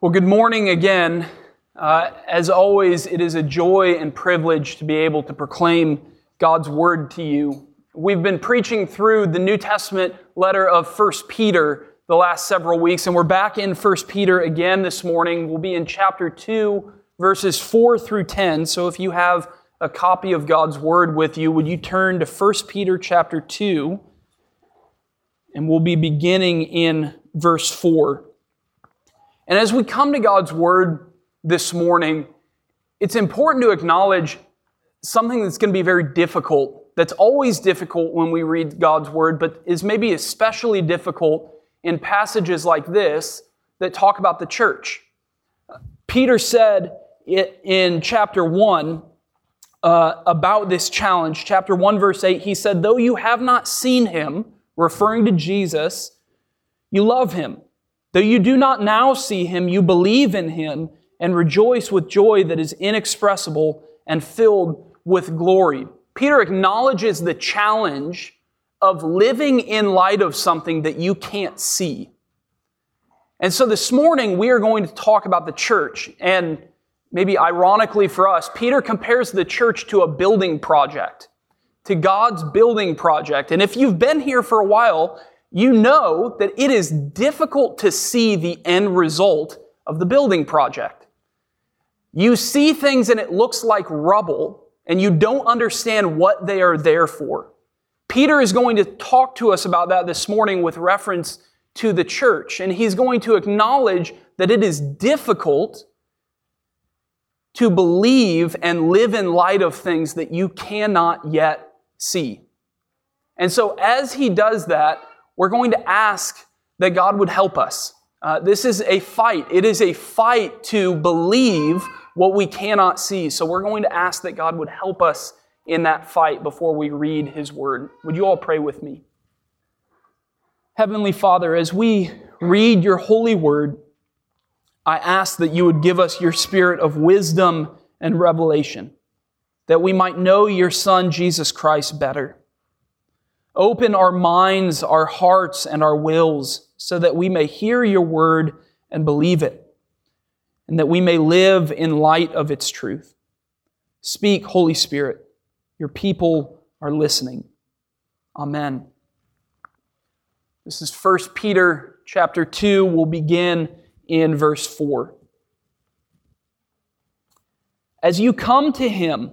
Well, good morning again. Uh, as always, it is a joy and privilege to be able to proclaim God's word to you. We've been preaching through the New Testament letter of 1 Peter the last several weeks, and we're back in 1 Peter again this morning. We'll be in chapter 2, verses 4 through 10. So if you have a copy of God's word with you, would you turn to 1 Peter chapter 2? And we'll be beginning in verse 4. And as we come to God's Word this morning, it's important to acknowledge something that's going to be very difficult, that's always difficult when we read God's Word, but is maybe especially difficult in passages like this that talk about the church. Peter said in chapter 1 uh, about this challenge, chapter 1, verse 8, he said, Though you have not seen him, referring to Jesus, you love him. Though you do not now see him, you believe in him and rejoice with joy that is inexpressible and filled with glory. Peter acknowledges the challenge of living in light of something that you can't see. And so this morning we are going to talk about the church. And maybe ironically for us, Peter compares the church to a building project, to God's building project. And if you've been here for a while, you know that it is difficult to see the end result of the building project. You see things and it looks like rubble, and you don't understand what they are there for. Peter is going to talk to us about that this morning with reference to the church, and he's going to acknowledge that it is difficult to believe and live in light of things that you cannot yet see. And so, as he does that, we're going to ask that God would help us. Uh, this is a fight. It is a fight to believe what we cannot see. So we're going to ask that God would help us in that fight before we read His Word. Would you all pray with me? Heavenly Father, as we read your holy word, I ask that you would give us your spirit of wisdom and revelation, that we might know your Son, Jesus Christ, better. Open our minds, our hearts, and our wills so that we may hear your word and believe it, and that we may live in light of its truth. Speak, Holy Spirit. Your people are listening. Amen. This is 1 Peter chapter 2. We'll begin in verse 4. As you come to him,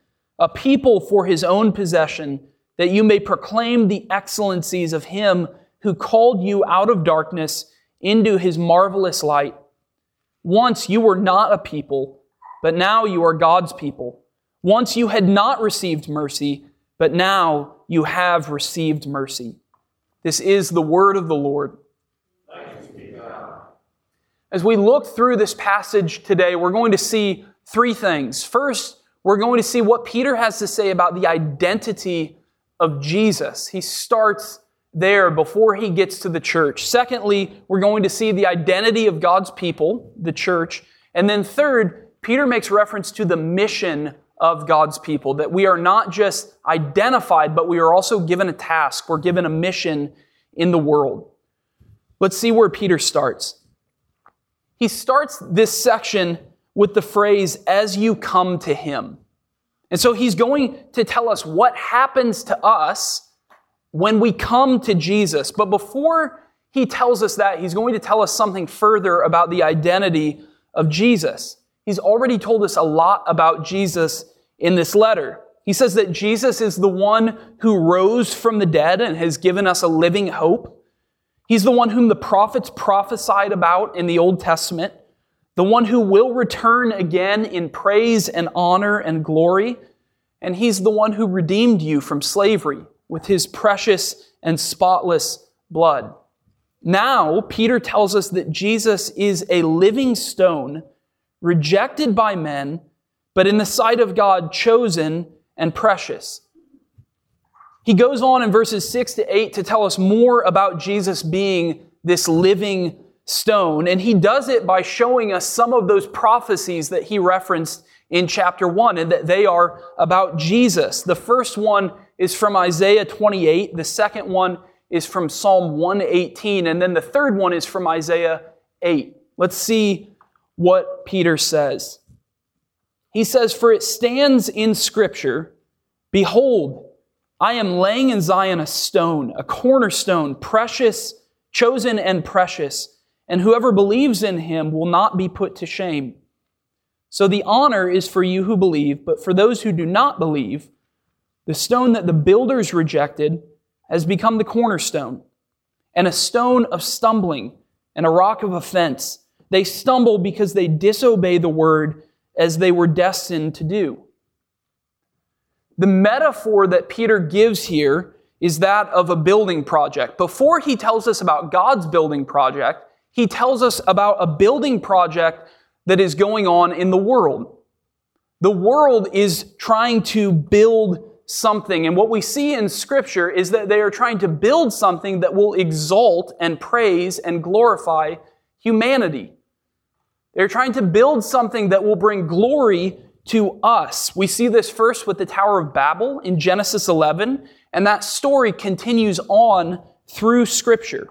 a people for his own possession, that you may proclaim the excellencies of him who called you out of darkness into his marvelous light. Once you were not a people, but now you are God's people. Once you had not received mercy, but now you have received mercy. This is the word of the Lord. As we look through this passage today, we're going to see three things. First, we're going to see what Peter has to say about the identity of Jesus. He starts there before he gets to the church. Secondly, we're going to see the identity of God's people, the church. And then third, Peter makes reference to the mission of God's people, that we are not just identified, but we are also given a task. We're given a mission in the world. Let's see where Peter starts. He starts this section with the phrase, as you come to him. And so he's going to tell us what happens to us when we come to Jesus. But before he tells us that, he's going to tell us something further about the identity of Jesus. he's already told us a lot about Jesus in this letter. He says that Jesus is the one who rose from the dead and has given us a living hope. He's the one whom the prophets prophesied about in the Old Testament, the one who will return again in praise and honor and glory. And he's the one who redeemed you from slavery with his precious and spotless blood. Now, Peter tells us that Jesus is a living stone, rejected by men, but in the sight of God, chosen and precious. He goes on in verses 6 to 8 to tell us more about Jesus being this living stone, and he does it by showing us some of those prophecies that he referenced in chapter 1, and that they are about Jesus. The first one is from Isaiah 28, the second one is from Psalm 118, and then the third one is from Isaiah 8. Let's see what Peter says. He says, For it stands in Scripture, Behold, I am laying in Zion a stone, a cornerstone, precious, chosen and precious, and whoever believes in him will not be put to shame. So the honor is for you who believe, but for those who do not believe, the stone that the builders rejected has become the cornerstone, and a stone of stumbling and a rock of offense. They stumble because they disobey the word as they were destined to do. The metaphor that Peter gives here is that of a building project. Before he tells us about God's building project, he tells us about a building project that is going on in the world. The world is trying to build something. And what we see in Scripture is that they are trying to build something that will exalt and praise and glorify humanity. They're trying to build something that will bring glory to us. We see this first with the Tower of Babel in Genesis 11, and that story continues on through Scripture.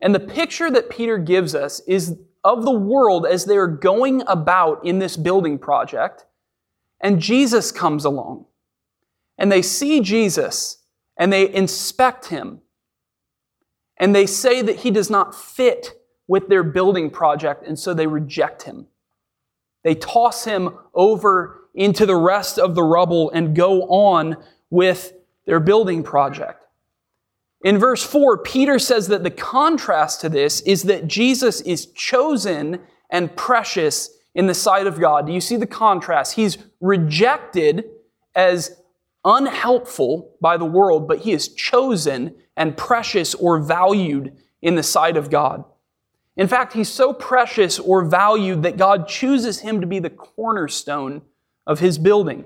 And the picture that Peter gives us is of the world as they are going about in this building project, and Jesus comes along and they see Jesus and they inspect him and they say that he does not fit with their building project and so they reject him. They toss him over into the rest of the rubble and go on with their building project. In verse 4, Peter says that the contrast to this is that Jesus is chosen and precious in the sight of God. Do you see the contrast? He's rejected as unhelpful by the world, but he is chosen and precious or valued in the sight of God. In fact, he's so precious or valued that God chooses him to be the cornerstone of his building.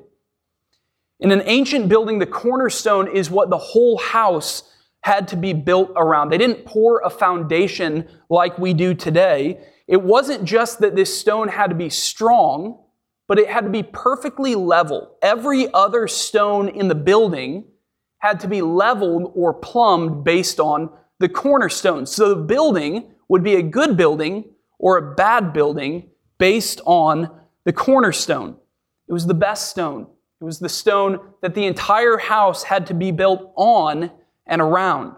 In an ancient building, the cornerstone is what the whole house had to be built around. They didn't pour a foundation like we do today. It wasn't just that this stone had to be strong, but it had to be perfectly level. Every other stone in the building had to be leveled or plumbed based on the cornerstone. So the building would be a good building or a bad building based on the cornerstone. It was the best stone. It was the stone that the entire house had to be built on and around.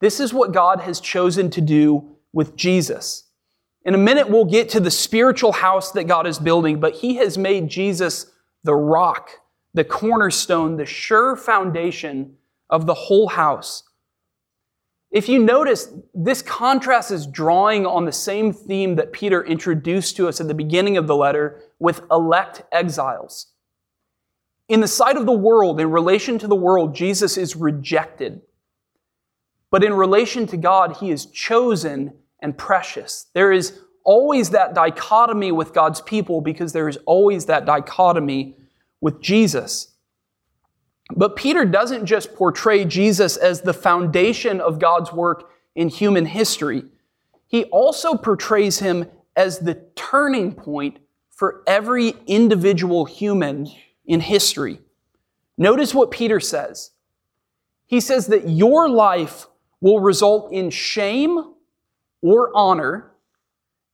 This is what God has chosen to do with Jesus. In a minute, we'll get to the spiritual house that God is building, but He has made Jesus the rock, the cornerstone, the sure foundation of the whole house. If you notice, this contrast is drawing on the same theme that Peter introduced to us at the beginning of the letter with elect exiles. In the sight of the world, in relation to the world, Jesus is rejected. But in relation to God, he is chosen and precious. There is always that dichotomy with God's people because there is always that dichotomy with Jesus. But Peter doesn't just portray Jesus as the foundation of God's work in human history, he also portrays him as the turning point for every individual human in history. Notice what Peter says. He says that your life will result in shame or honor,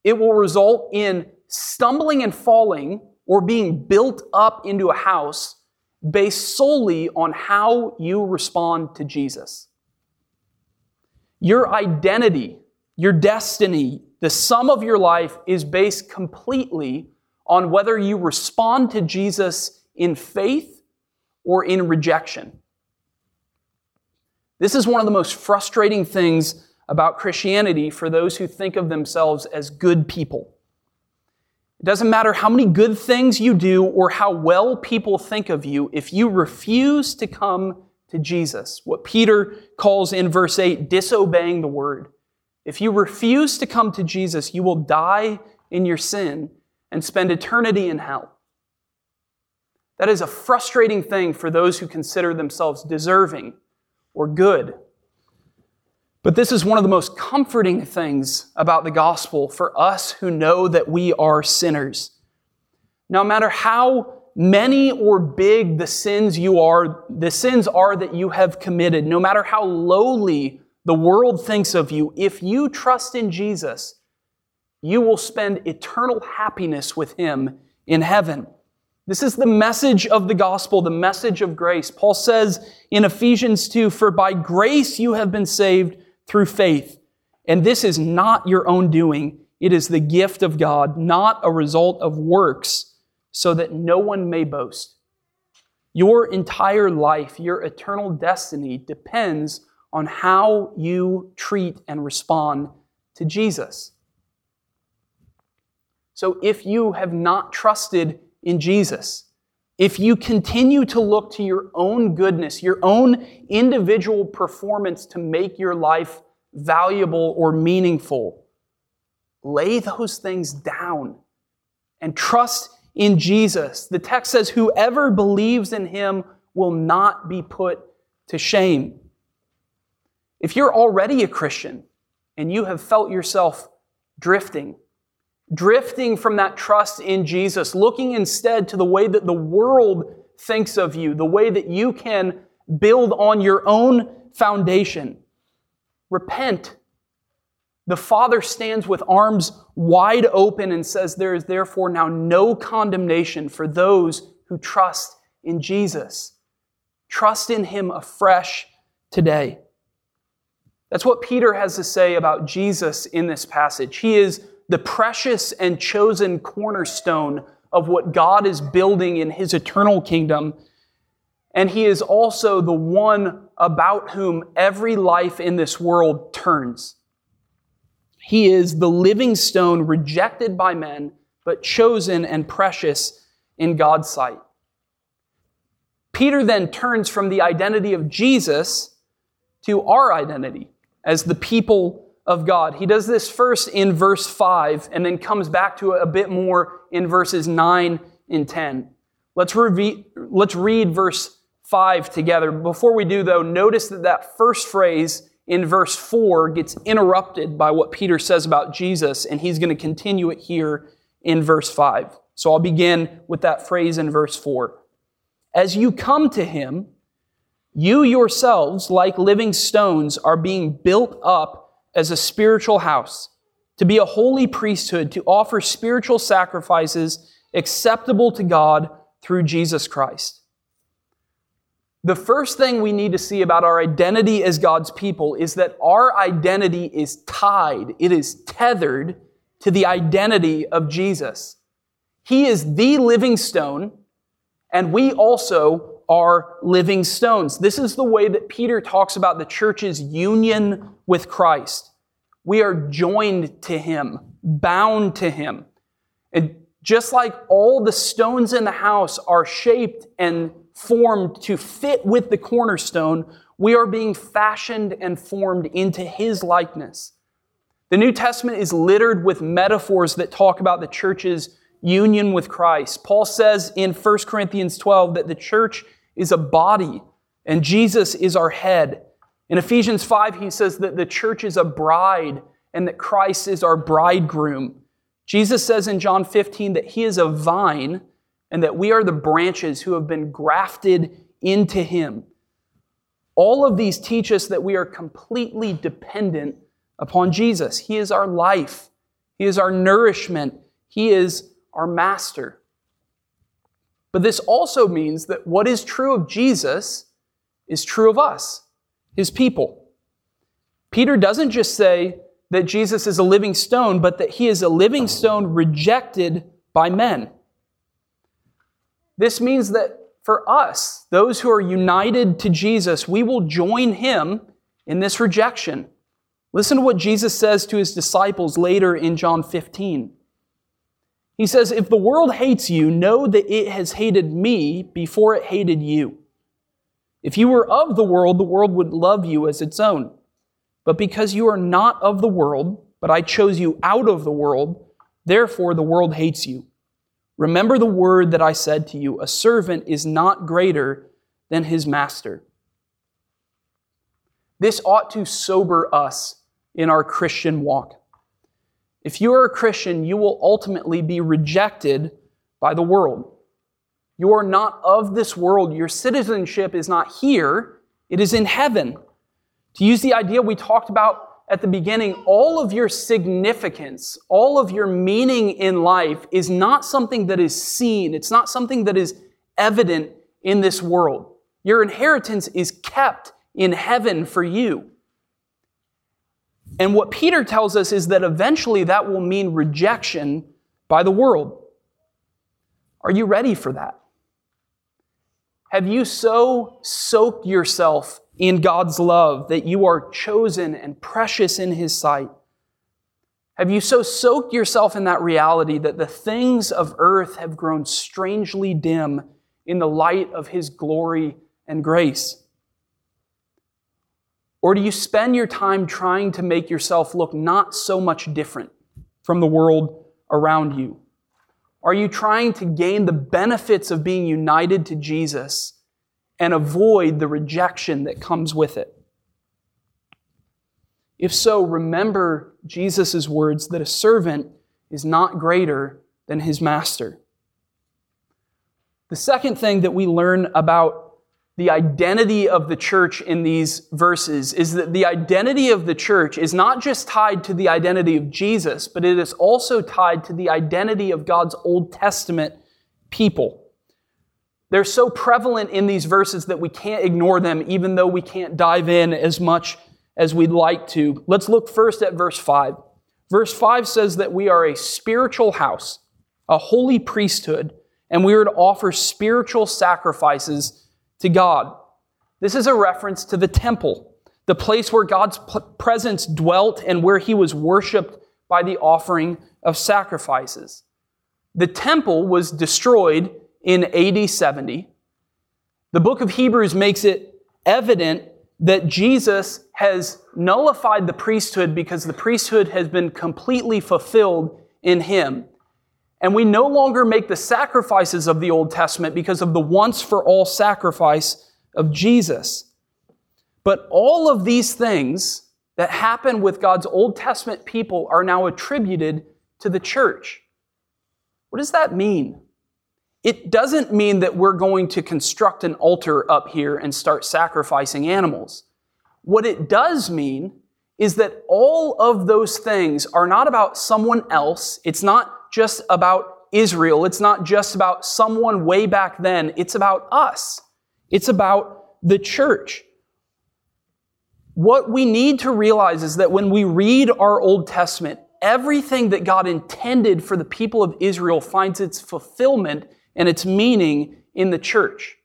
it will result in stumbling and falling or being built up into a house based solely on how you respond to Jesus. Your identity, your destiny, the sum of your life is based completely on whether you respond to Jesus in faith or in rejection. This is one of the most frustrating things about Christianity for those who think of themselves as good people. It doesn't matter how many good things you do or how well people think of you, if you refuse to come to Jesus, what Peter calls in verse 8 disobeying the word. If you refuse to come to Jesus, you will die in your sin and spend eternity in hell. That is a frustrating thing for those who consider themselves deserving or good. But this is one of the most comforting things about the gospel for us who know that we are sinners. No matter how many or big the sins you are, the sins are that you have committed, no matter how lowly the world thinks of you, if you trust in Jesus, you will spend eternal happiness with Him in heaven. This is the message of the gospel, the message of grace. Paul says in Ephesians 2 For by grace you have been saved through faith. And this is not your own doing, it is the gift of God, not a result of works, so that no one may boast. Your entire life, your eternal destiny depends on how you treat and respond to Jesus. So if you have not trusted in Jesus, if you continue to look to your own goodness, your own individual performance to make your life valuable or meaningful, lay those things down and trust in Jesus. The text says, Whoever believes in him will not be put to shame. If you're already a Christian and you have felt yourself drifting, drifting from that trust in Jesus, looking instead to the way that the world thinks of you, the way that you can build on your own foundation. Repent. The Father stands with arms wide open and says, There is therefore now no condemnation for those who trust in Jesus. Trust in Him afresh today. That's what Peter has to say about Jesus in this passage. He is the precious and chosen cornerstone of what God is building in his eternal kingdom. And he is also the one about whom every life in this world turns. He is the living stone rejected by men, but chosen and precious in God's sight. Peter then turns from the identity of Jesus to our identity as the people of God. He does this first in verse 5 and then comes back to it a bit more in verses 9 and 10. Let's, reve- let's read verse 5 together. Before we do, though, notice that that first phrase in verse 4 gets interrupted by what Peter says about Jesus, and he's going to continue it here in verse 5. So I'll begin with that phrase in verse 4. As you come to him, you yourselves, like living stones, are being built up as a spiritual house, to be a holy priesthood, to offer spiritual sacrifices acceptable to God through Jesus Christ. The first thing we need to see about our identity as God's people is that our identity is tied, it is tethered to the identity of Jesus. He is the living stone, and we also are living stones. This is the way that Peter talks about the church's union with Christ. We are joined to him, bound to him. And just like all the stones in the house are shaped and formed to fit with the cornerstone, we are being fashioned and formed into his likeness. The New Testament is littered with metaphors that talk about the church's union with Christ. Paul says in 1 Corinthians 12 that the church is a body and Jesus is our head. In Ephesians 5, he says that the church is a bride and that Christ is our bridegroom. Jesus says in John 15 that he is a vine and that we are the branches who have been grafted into him. All of these teach us that we are completely dependent upon Jesus. He is our life, He is our nourishment, He is our master. But this also means that what is true of Jesus is true of us, his people. Peter doesn't just say that Jesus is a living stone, but that he is a living stone rejected by men. This means that for us, those who are united to Jesus, we will join him in this rejection. Listen to what Jesus says to his disciples later in John 15. He says, If the world hates you, know that it has hated me before it hated you. If you were of the world, the world would love you as its own. But because you are not of the world, but I chose you out of the world, therefore the world hates you. Remember the word that I said to you a servant is not greater than his master. This ought to sober us in our Christian walk. If you are a Christian, you will ultimately be rejected by the world. You are not of this world. Your citizenship is not here, it is in heaven. To use the idea we talked about at the beginning, all of your significance, all of your meaning in life is not something that is seen. It's not something that is evident in this world. Your inheritance is kept in heaven for you. And what Peter tells us is that eventually that will mean rejection by the world. Are you ready for that? Have you so soaked yourself in God's love that you are chosen and precious in His sight? Have you so soaked yourself in that reality that the things of earth have grown strangely dim in the light of His glory and grace? Or do you spend your time trying to make yourself look not so much different from the world around you? Are you trying to gain the benefits of being united to Jesus and avoid the rejection that comes with it? If so, remember Jesus' words that a servant is not greater than his master. The second thing that we learn about the identity of the church in these verses is that the identity of the church is not just tied to the identity of Jesus, but it is also tied to the identity of God's Old Testament people. They're so prevalent in these verses that we can't ignore them, even though we can't dive in as much as we'd like to. Let's look first at verse 5. Verse 5 says that we are a spiritual house, a holy priesthood, and we are to offer spiritual sacrifices to God. This is a reference to the temple, the place where God's presence dwelt and where he was worshiped by the offering of sacrifices. The temple was destroyed in AD 70. The book of Hebrews makes it evident that Jesus has nullified the priesthood because the priesthood has been completely fulfilled in him. And we no longer make the sacrifices of the Old Testament because of the once for all sacrifice of Jesus. But all of these things that happen with God's Old Testament people are now attributed to the church. What does that mean? It doesn't mean that we're going to construct an altar up here and start sacrificing animals. What it does mean is that all of those things are not about someone else. It's not just about Israel. It's not just about someone way back then. It's about us. It's about the church. What we need to realize is that when we read our Old Testament, everything that God intended for the people of Israel finds its fulfillment and its meaning in the church.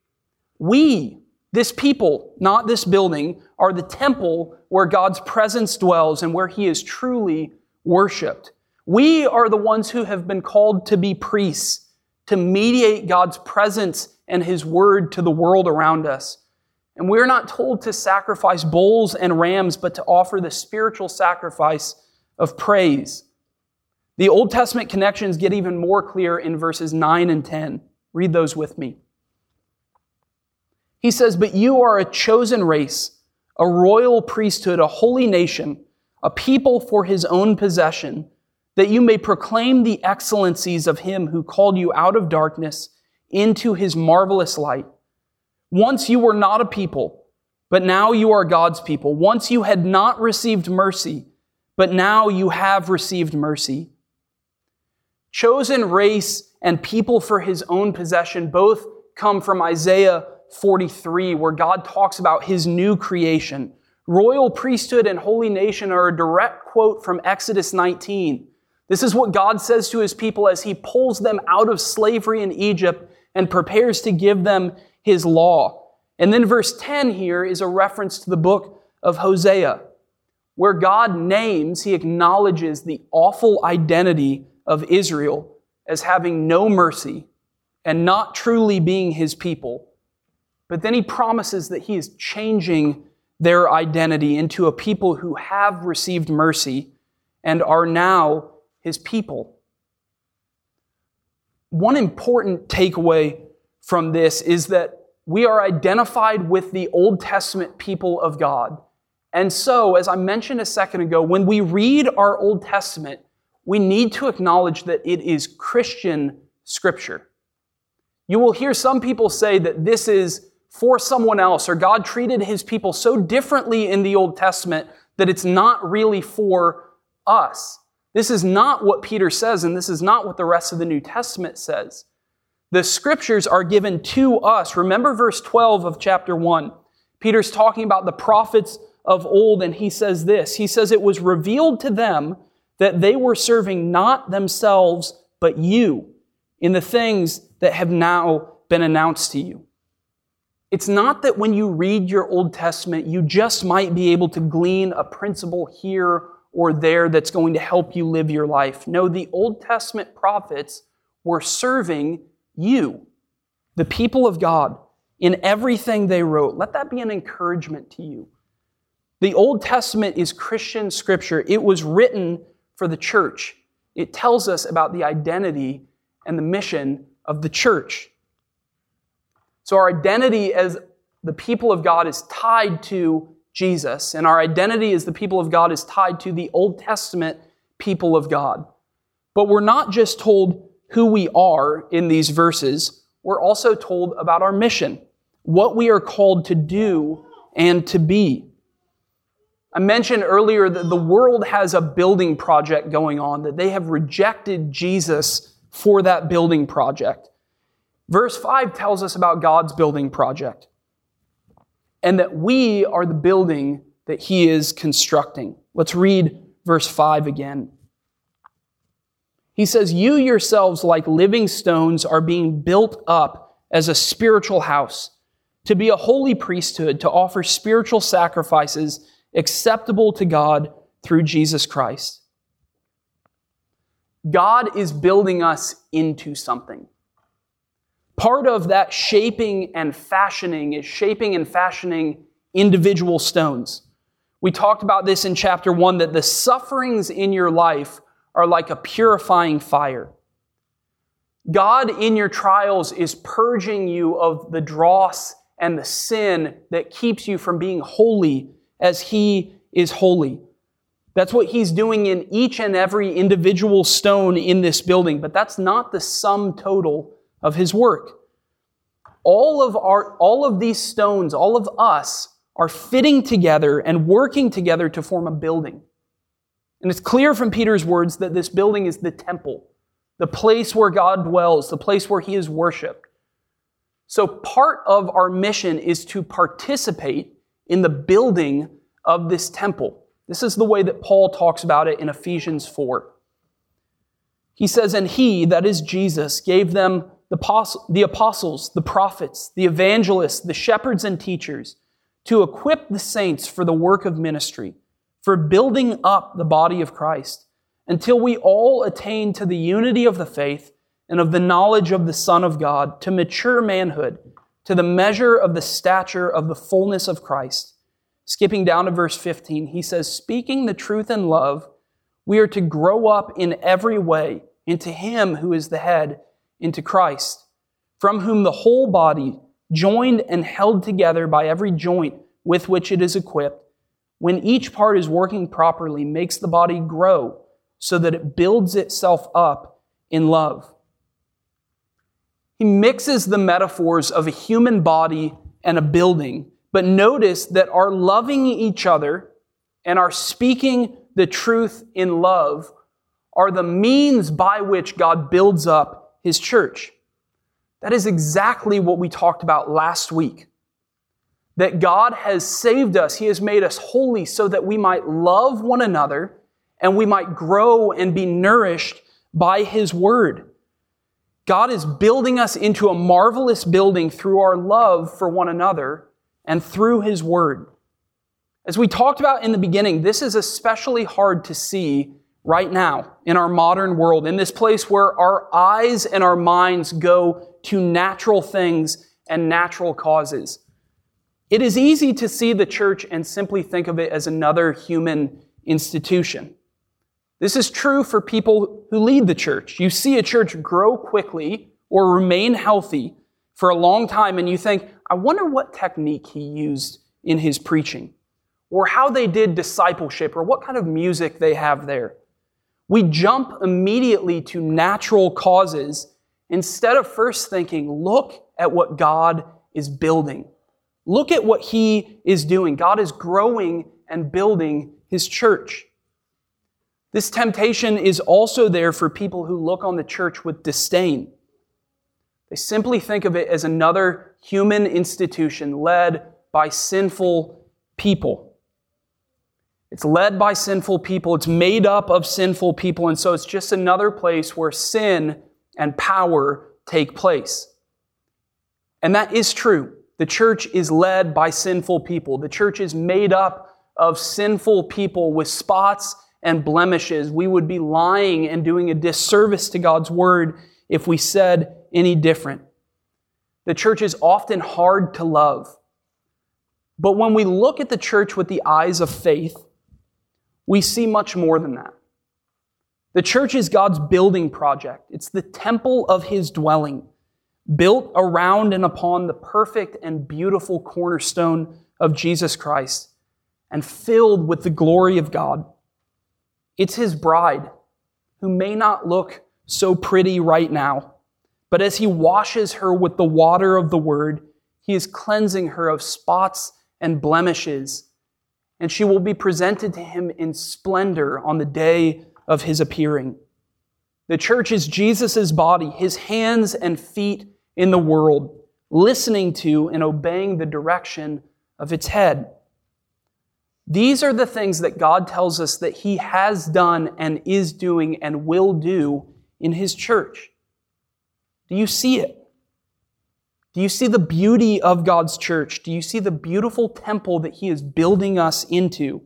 We, this people, not this building, are the temple where God's presence dwells and where He is truly worshiped. We are the ones who have been called to be priests, to mediate God's presence and His word to the world around us. And we're not told to sacrifice bulls and rams, but to offer the spiritual sacrifice of praise. The Old Testament connections get even more clear in verses 9 and 10. Read those with me. He says, But you are a chosen race, a royal priesthood, a holy nation, a people for his own possession, that you may proclaim the excellencies of him who called you out of darkness into his marvelous light. Once you were not a people, but now you are God's people. Once you had not received mercy, but now you have received mercy chosen race and people for his own possession both come from Isaiah 43, where God talks about his new creation. Royal priesthood and holy nation are a direct quote from Exodus 19. This is what God says to his people as he pulls them out of slavery in Egypt and prepares to give them his law. And then verse 10 here is a reference to the book of Hosea, where God names, he acknowledges the awful identity of Israel as having no mercy and not truly being his people. But then he promises that he is changing their identity into a people who have received mercy and are now his people. One important takeaway from this is that we are identified with the Old Testament people of God. And so, as I mentioned a second ago, when we read our Old Testament, we need to acknowledge that it is Christian scripture. You will hear some people say that this is for someone else, or God treated his people so differently in the Old Testament that it's not really for us. This is not what Peter says, and this is not what the rest of the New Testament says. The scriptures are given to us. Remember verse 12 of chapter 1. Peter's talking about the prophets of old, and he says this He says, It was revealed to them that they were serving not themselves, but you in the things that have now been announced to you. It's not that when you read your Old Testament, you just might be able to glean a principle here or there that's going to help you live your life. No, the Old Testament prophets were serving you, the people of God, in everything they wrote. Let that be an encouragement to you. The Old Testament is Christian scripture. It was written for the church. It tells us about the identity and the mission of the church. So our identity as the people of God is tied to Jesus, and our identity as the people of God is tied to the Old Testament people of God. But we're not just told who we are in these verses, we're also told about our mission, what we are called to do and to be. I mentioned earlier that the world has a building project going on, that they have rejected Jesus for that building project. Verse 5 tells us about God's building project and that we are the building that He is constructing. Let's read verse 5 again. He says, You yourselves, like living stones, are being built up as a spiritual house, to be a holy priesthood, to offer spiritual sacrifices acceptable to God through Jesus Christ. God is building us into something. Part of that shaping and fashioning is shaping and fashioning individual stones. We talked about this in chapter one that the sufferings in your life are like a purifying fire. God in your trials is purging you of the dross and the sin that keeps you from being holy as He is holy. That's what He's doing in each and every individual stone in this building, but that's not the sum total of his work. All of, our, all of these stones, all of us, are fitting together and working together to form a building. And it's clear from Peter's words that this building is the temple, the place where God dwells, the place where he is worshiped. So, part of our mission is to participate in the building of this temple. This is the way that Paul talks about it in Ephesians 4. He says, And he, that is Jesus, gave them the apostles, the prophets, the evangelists, the shepherds, and teachers to equip the saints for the work of ministry, for building up the body of Christ, until we all attain to the unity of the faith and of the knowledge of the Son of God, to mature manhood, to the measure of the stature of the fullness of Christ. Skipping down to verse 15, he says, Speaking the truth in love, we are to grow up in every way into Him who is the head into Christ, from whom the whole body, joined and held together by every joint with which it is equipped, when each part is working properly, makes the body grow so that it builds itself up in love. He mixes the metaphors of a human body and a building, but notice that our loving each other and our speaking the truth in love are the means by which God builds up his church. That is exactly what we talked about last week. That God has saved us, He has made us holy so that we might love one another and we might grow and be nourished by His word. God is building us into a marvelous building through our love for one another and through His Word. As we talked about in the beginning, this is especially hard to see right now in our modern world, in this place where our eyes and our minds go to natural things and natural causes. It is easy to see the church and simply think of it as another human institution. This is true for people who lead the church. You see a church grow quickly or remain healthy for a long time, and you think, I wonder what technique he used in his preaching, or how they did discipleship, or what kind of music they have there. We jump immediately to natural causes instead of first thinking, look at what God is building. Look at what he is doing. God is growing and building his church. This temptation is also there for people who look on the church with disdain. They simply think of it as another human institution led by sinful people. It's led by sinful people, it's made up of sinful people, and so it's just another place where sin and power take place. And that is true. The church is led by sinful people. The church is made up of sinful people with spots and blemishes. We would be lying and doing a disservice to God's word if we said any different. The church is often hard to love. But when we look at the church with the eyes of faith, we see much more than that. The church is God's building project. It's the temple of his dwelling, built around and upon the perfect and beautiful cornerstone of Jesus Christ and filled with the glory of God. It's his bride, who may not look so pretty right now, but as he washes her with the water of the word, he is cleansing her of spots and blemishes, and she will be presented to him in splendor on the day of his appearing. The church is Jesus' body, his hands and feet in the world, listening to and obeying the direction of its head. These are the things that God tells us that He has done and is doing and will do in His church. Do you see it? Do you see the beauty of God's church? Do you see the beautiful temple that He is building us into?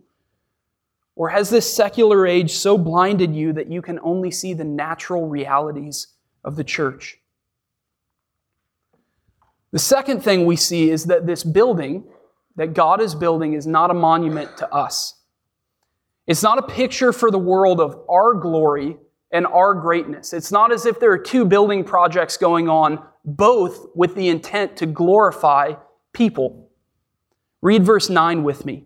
Or has this secular age so blinded you that you can only see the natural realities of the church? The second thing we see is that this building, that God is building is not a monument to us. It's not a picture for the world of our glory and our greatness. It's not as if there are two building projects going on, both with the intent to glorify people. Read verse 9 with me.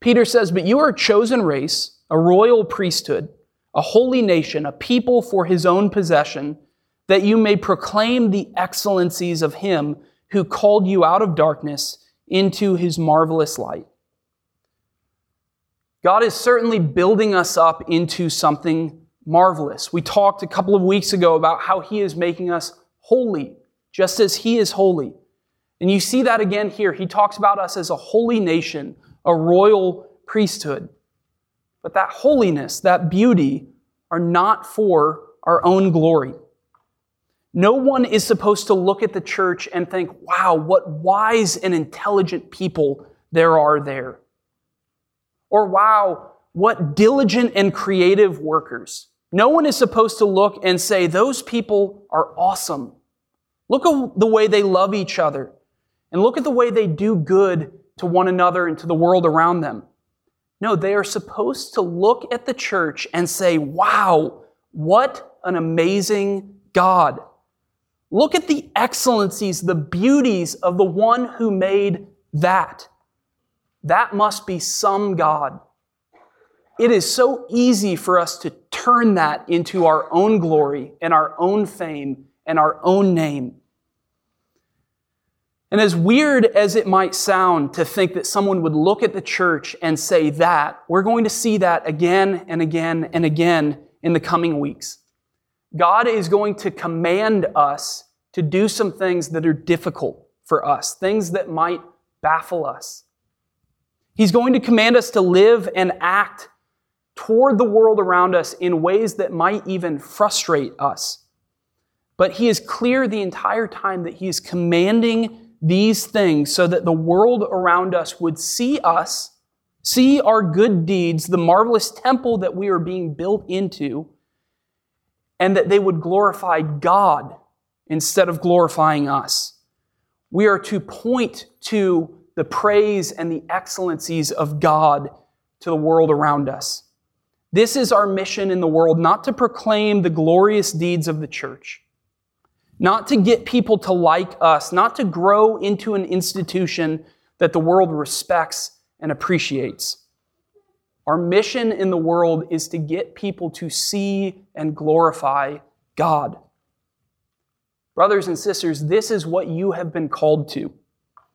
Peter says, But you are a chosen race, a royal priesthood, a holy nation, a people for his own possession, that you may proclaim the excellencies of him who called you out of darkness into his marvelous light. God is certainly building us up into something marvelous. We talked a couple of weeks ago about how he is making us holy, just as he is holy. And you see that again here. He talks about us as a holy nation, a royal priesthood. But that holiness, that beauty, are not for our own glory. No one is supposed to look at the church and think, wow, what wise and intelligent people there are there. Or wow, what diligent and creative workers. No one is supposed to look and say, those people are awesome. Look at the way they love each other. And look at the way they do good to one another and to the world around them. No, they are supposed to look at the church and say, wow, what an amazing God. Look at the excellencies, the beauties of the one who made that. That must be some God. It is so easy for us to turn that into our own glory and our own fame and our own name. And as weird as it might sound to think that someone would look at the church and say that, we're going to see that again and again and again in the coming weeks. God is going to command us to do some things that are difficult for us, things that might baffle us. He's going to command us to live and act toward the world around us in ways that might even frustrate us But he is clear the entire time that he is commanding these things so that the world around us would see us, see our good deeds, the marvelous temple that we are being built into, and that they would glorify God instead of glorifying us. We are to point to the praise and the excellencies of God to the world around us. This is our mission in the world, not to proclaim the glorious deeds of the church not to get people to like us, not to grow into an institution that the world respects and appreciates. Our mission in the world is to get people to see and glorify God. Brothers and sisters, this is what you have been called to.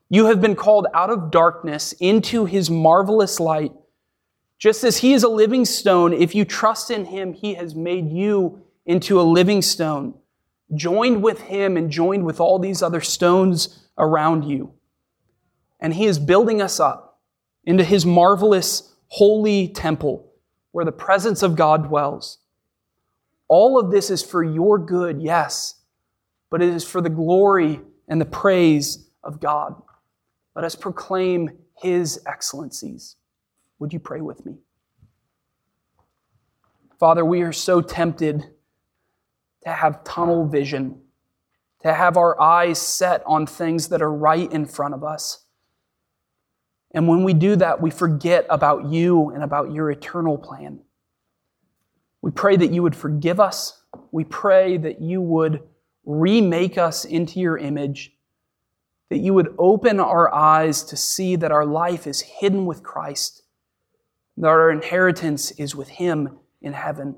You have been called out of darkness into his marvelous light. Just as he is a living stone, if you trust in him, he has made you into a living stone joined with him and joined with all these other stones around you. And he is building us up into his marvelous holy temple where the presence of God dwells. All of this is for your good, yes, but it is for the glory and the praise of God. Let us proclaim his excellencies. Would you pray with me? Father, we are so tempted to have tunnel vision, to have our eyes set on things that are right in front of us. And when we do that, we forget about you and about your eternal plan. We pray that you would forgive us. We pray that you would remake us into your image, that you would open our eyes to see that our life is hidden with Christ, that our inheritance is with Him in heaven.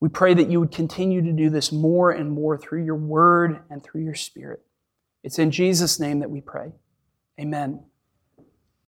We pray that you would continue to do this more and more through your word and through your spirit. It's in Jesus' name that we pray. Amen.